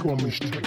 call it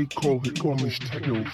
They call it Gomish Techno.